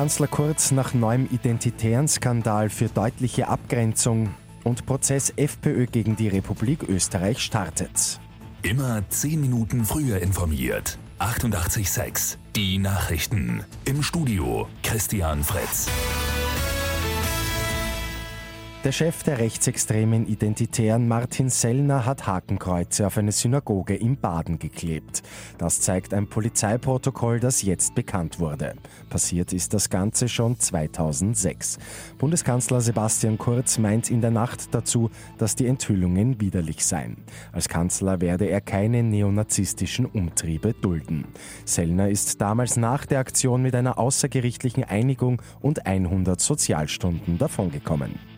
Kanzler Kurz nach neuem identitären Skandal für deutliche Abgrenzung und Prozess FPÖ gegen die Republik Österreich startet. Immer 10 Minuten früher informiert. 88.6 Die Nachrichten. Im Studio Christian Fritz. Der Chef der rechtsextremen Identitären Martin Sellner hat Hakenkreuze auf eine Synagoge in Baden geklebt. Das zeigt ein Polizeiprotokoll, das jetzt bekannt wurde. Passiert ist das Ganze schon 2006. Bundeskanzler Sebastian Kurz meint in der Nacht dazu, dass die Enthüllungen widerlich seien. Als Kanzler werde er keine neonazistischen Umtriebe dulden. Sellner ist damals nach der Aktion mit einer außergerichtlichen Einigung und 100 Sozialstunden davongekommen.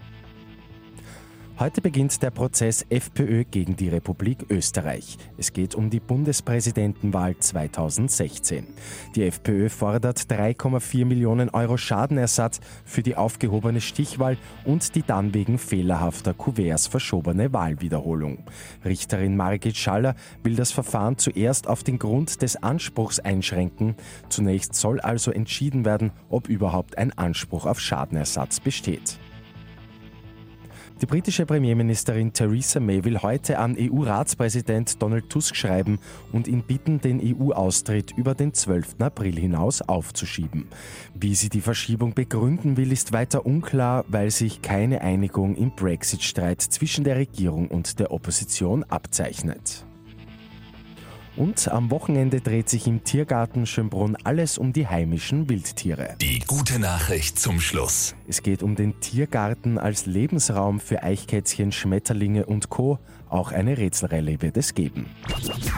Heute beginnt der Prozess FPÖ gegen die Republik Österreich. Es geht um die Bundespräsidentenwahl 2016. Die FPÖ fordert 3,4 Millionen Euro Schadenersatz für die aufgehobene Stichwahl und die dann wegen fehlerhafter Kuverts verschobene Wahlwiederholung. Richterin Margit Schaller will das Verfahren zuerst auf den Grund des Anspruchs einschränken. Zunächst soll also entschieden werden, ob überhaupt ein Anspruch auf Schadenersatz besteht. Die britische Premierministerin Theresa May will heute an EU-Ratspräsident Donald Tusk schreiben und ihn bitten, den EU-Austritt über den 12. April hinaus aufzuschieben. Wie sie die Verschiebung begründen will, ist weiter unklar, weil sich keine Einigung im Brexit-Streit zwischen der Regierung und der Opposition abzeichnet. Und am Wochenende dreht sich im Tiergarten Schönbrunn alles um die heimischen Wildtiere. Die gute Nachricht zum Schluss. Es geht um den Tiergarten als Lebensraum für Eichkätzchen, Schmetterlinge und Co. Auch eine Rätselrallye wird es geben.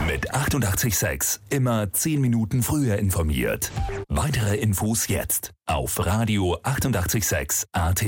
Mit 886 immer 10 Minuten früher informiert. Weitere Infos jetzt auf Radio 886 AT.